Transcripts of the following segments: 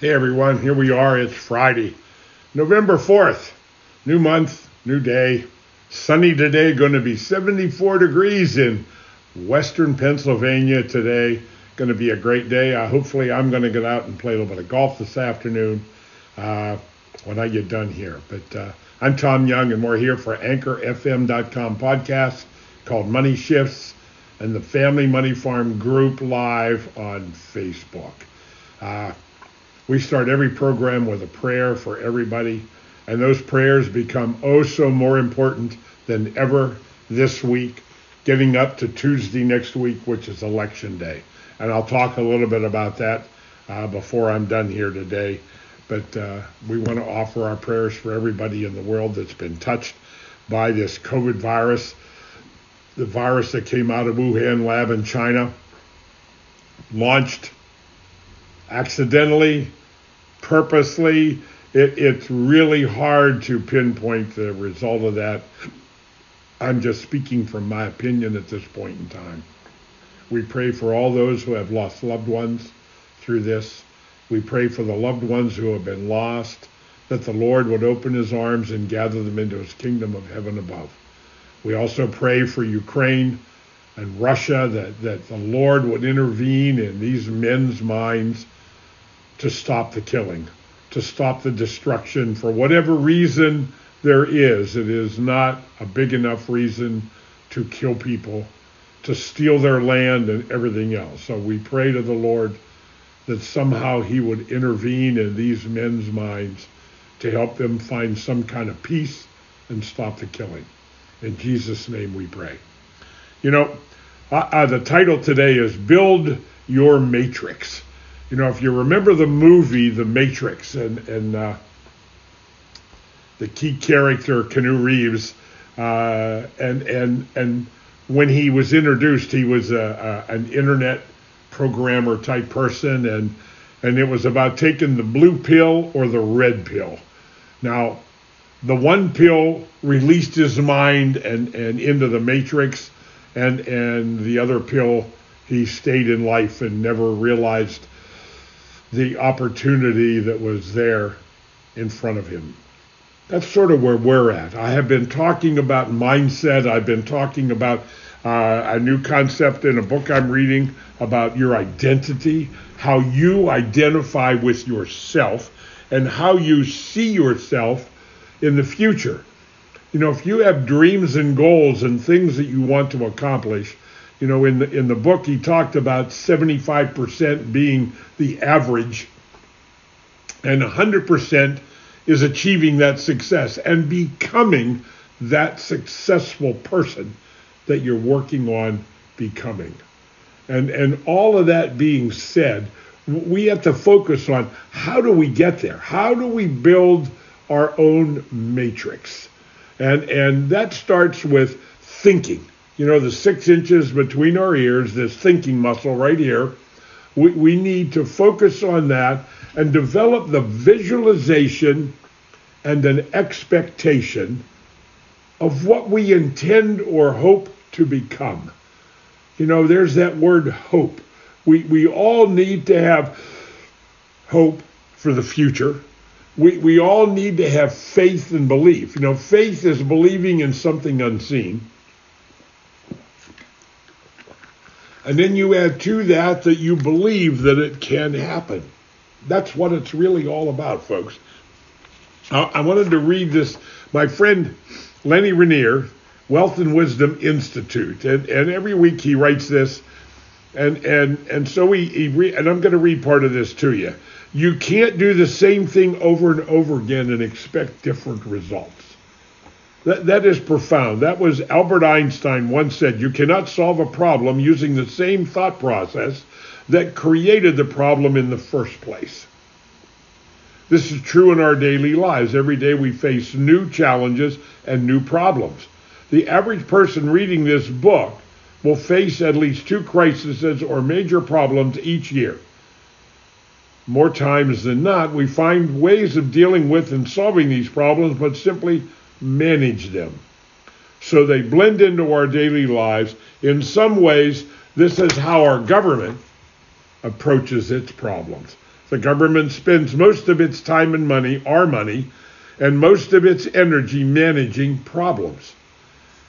Hey everyone, here we are. It's Friday, November 4th. New month, new day. Sunny today, going to be 74 degrees in western Pennsylvania today. Going to be a great day. Uh, hopefully, I'm going to get out and play a little bit of golf this afternoon uh, when I get done here. But uh, I'm Tom Young, and we're here for AnchorFM.com podcast called Money Shifts and the Family Money Farm Group live on Facebook. We start every program with a prayer for everybody, and those prayers become oh so more important than ever this week, getting up to Tuesday next week, which is Election Day. And I'll talk a little bit about that uh, before I'm done here today. But uh, we want to offer our prayers for everybody in the world that's been touched by this COVID virus, the virus that came out of Wuhan lab in China, launched accidentally purposely. It, it's really hard to pinpoint the result of that. I'm just speaking from my opinion at this point in time. We pray for all those who have lost loved ones through this. We pray for the loved ones who have been lost, that the Lord would open his arms and gather them into his kingdom of heaven above. We also pray for Ukraine and Russia, that, that the Lord would intervene in these men's minds to stop the killing, to stop the destruction for whatever reason there is. It is not a big enough reason to kill people, to steal their land and everything else. So we pray to the Lord that somehow He would intervene in these men's minds to help them find some kind of peace and stop the killing. In Jesus' name we pray. You know, uh, uh, the title today is Build Your Matrix you know, if you remember the movie The Matrix and and uh, the key character Keanu Reeves, uh, and and and when he was introduced, he was a, a, an internet programmer type person, and and it was about taking the blue pill or the red pill. Now, the one pill released his mind and and into the matrix, and and the other pill he stayed in life and never realized the opportunity that was there in front of him. That's sort of where we're at. I have been talking about mindset. I've been talking about uh, a new concept in a book I'm reading about your identity, how you identify with yourself, and how you see yourself in the future. You know, if you have dreams and goals and things that you want to accomplish, you know, in the in the book he talked about 75% being the average and 100% is achieving that success and becoming that successful person that you're working on becoming. And and all of that being said, we have to focus on how do we get there? How do we build our own matrix? And and that starts with thinking you know, the six inches between our ears, this thinking muscle right here. We, we need to focus on that and develop the visualization and an expectation of what we intend or hope to become. You know, there's that word hope. We, we all need to have hope for the future. We, we all need to have faith and belief. You know, faith is believing in something unseen. And then you add to that that you believe that it can happen. That's what it's really all about, folks. I wanted to read this. My friend Lenny Renier, Wealth and Wisdom Institute, and, and every week he writes this, and and and so he, he re, and I'm going to read part of this to you. You can't do the same thing over and over again and expect different results. That, that is profound. That was Albert Einstein once said, You cannot solve a problem using the same thought process that created the problem in the first place. This is true in our daily lives. Every day we face new challenges and new problems. The average person reading this book will face at least two crises or major problems each year. More times than not, we find ways of dealing with and solving these problems, but simply manage them. So they blend into our daily lives. In some ways, this is how our government approaches its problems. The government spends most of its time and money, our money, and most of its energy managing problems.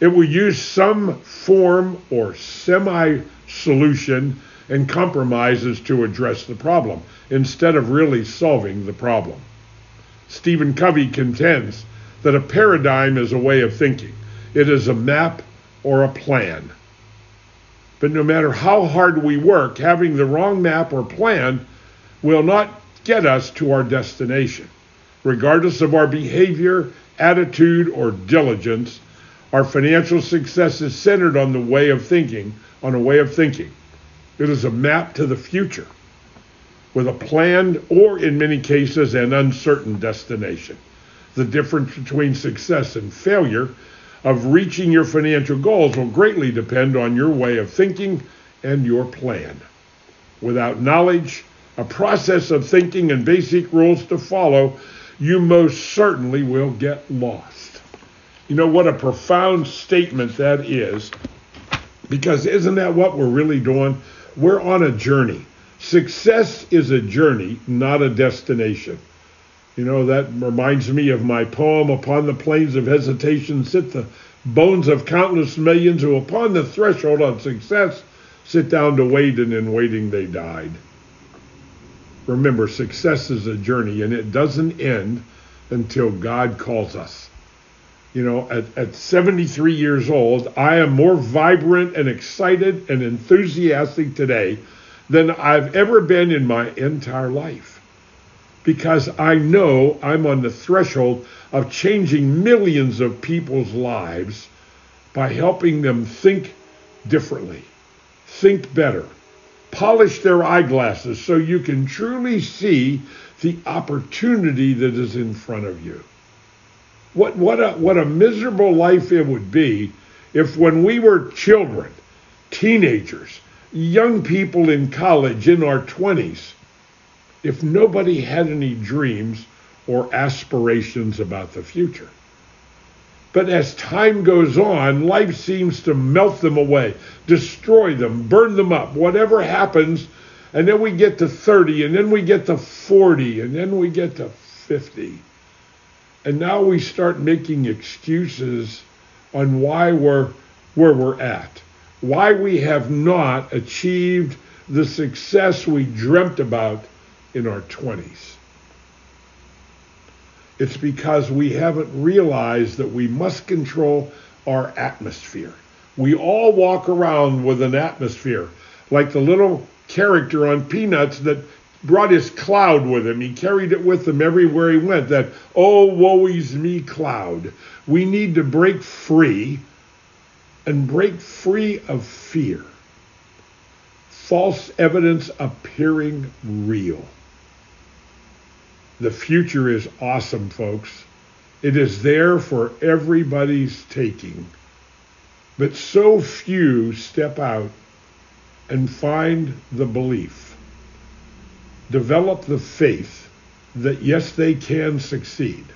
It will use some form or semi solution and compromises to address the problem instead of really solving the problem. Stephen Covey contends that a paradigm is a way of thinking. It is a map or a plan. But no matter how hard we work, having the wrong map or plan will not get us to our destination. Regardless of our behavior, attitude, or diligence, our financial success is centered on the way of thinking, on a way of thinking. It is a map to the future with a planned or, in many cases, an uncertain destination. The difference between success and failure of reaching your financial goals will greatly depend on your way of thinking and your plan. Without knowledge, a process of thinking, and basic rules to follow, you most certainly will get lost. You know what a profound statement that is, because isn't that what we're really doing? We're on a journey. Success is a journey, not a destination. You know, that reminds me of my poem, Upon the Plains of Hesitation Sit the Bones of Countless Millions who, upon the threshold of success, sit down to wait, and in waiting they died. Remember, success is a journey, and it doesn't end until God calls us. You know, at, at 73 years old, I am more vibrant and excited and enthusiastic today than I've ever been in my entire life. Because I know I'm on the threshold of changing millions of people's lives by helping them think differently, think better, polish their eyeglasses so you can truly see the opportunity that is in front of you. What, what, a, what a miserable life it would be if, when we were children, teenagers, young people in college in our 20s, if nobody had any dreams or aspirations about the future. But as time goes on, life seems to melt them away, destroy them, burn them up, whatever happens. And then we get to 30, and then we get to 40, and then we get to 50. And now we start making excuses on why we're where we're at why we have not achieved the success we dreamt about in our 20s. It's because we haven't realized that we must control our atmosphere. We all walk around with an atmosphere, like the little character on Peanuts that brought his cloud with him. He carried it with him everywhere he went, that, oh, woe is me cloud. We need to break free and break free of fear. False evidence appearing real. The future is awesome, folks. It is there for everybody's taking. But so few step out and find the belief, develop the faith that yes, they can succeed.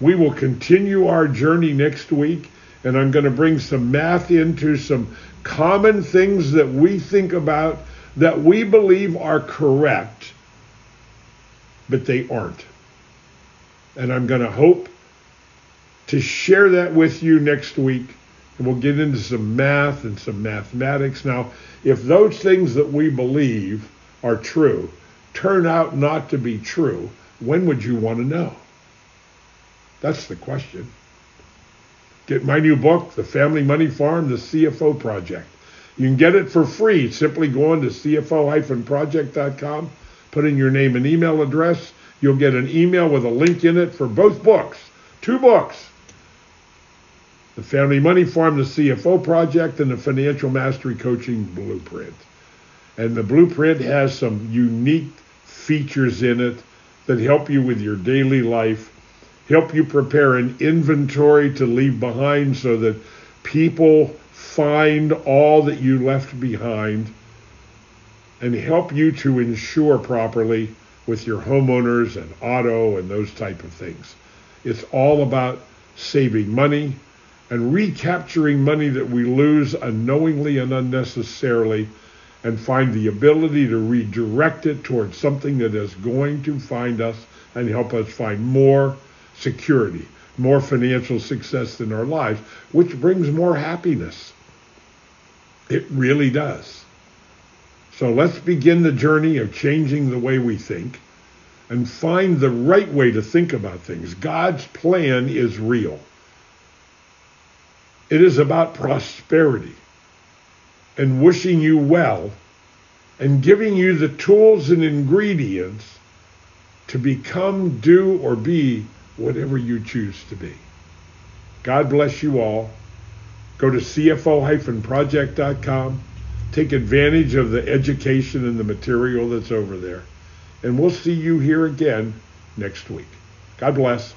We will continue our journey next week and I'm going to bring some math into some common things that we think about that we believe are correct, but they aren't. And I'm going to hope to share that with you next week. And we'll get into some math and some mathematics. Now, if those things that we believe are true turn out not to be true, when would you want to know? That's the question. Get my new book, The Family Money Farm, The CFO Project. You can get it for free. Simply go on to cfo-project.com, put in your name and email address. You'll get an email with a link in it for both books. Two books. The Family Money Farm, The CFO Project, and the Financial Mastery Coaching Blueprint. And the blueprint has some unique features in it that help you with your daily life help you prepare an inventory to leave behind so that people find all that you left behind and help you to insure properly with your homeowners and auto and those type of things. It's all about saving money and recapturing money that we lose unknowingly and unnecessarily and find the ability to redirect it towards something that is going to find us and help us find more security, more financial success in our lives, which brings more happiness. It really does. So let's begin the journey of changing the way we think and find the right way to think about things. God's plan is real. It is about prosperity and wishing you well and giving you the tools and ingredients to become, do, or be whatever you choose to be. God bless you all. Go to cfo-project.com. Take advantage of the education and the material that's over there. And we'll see you here again next week. God bless.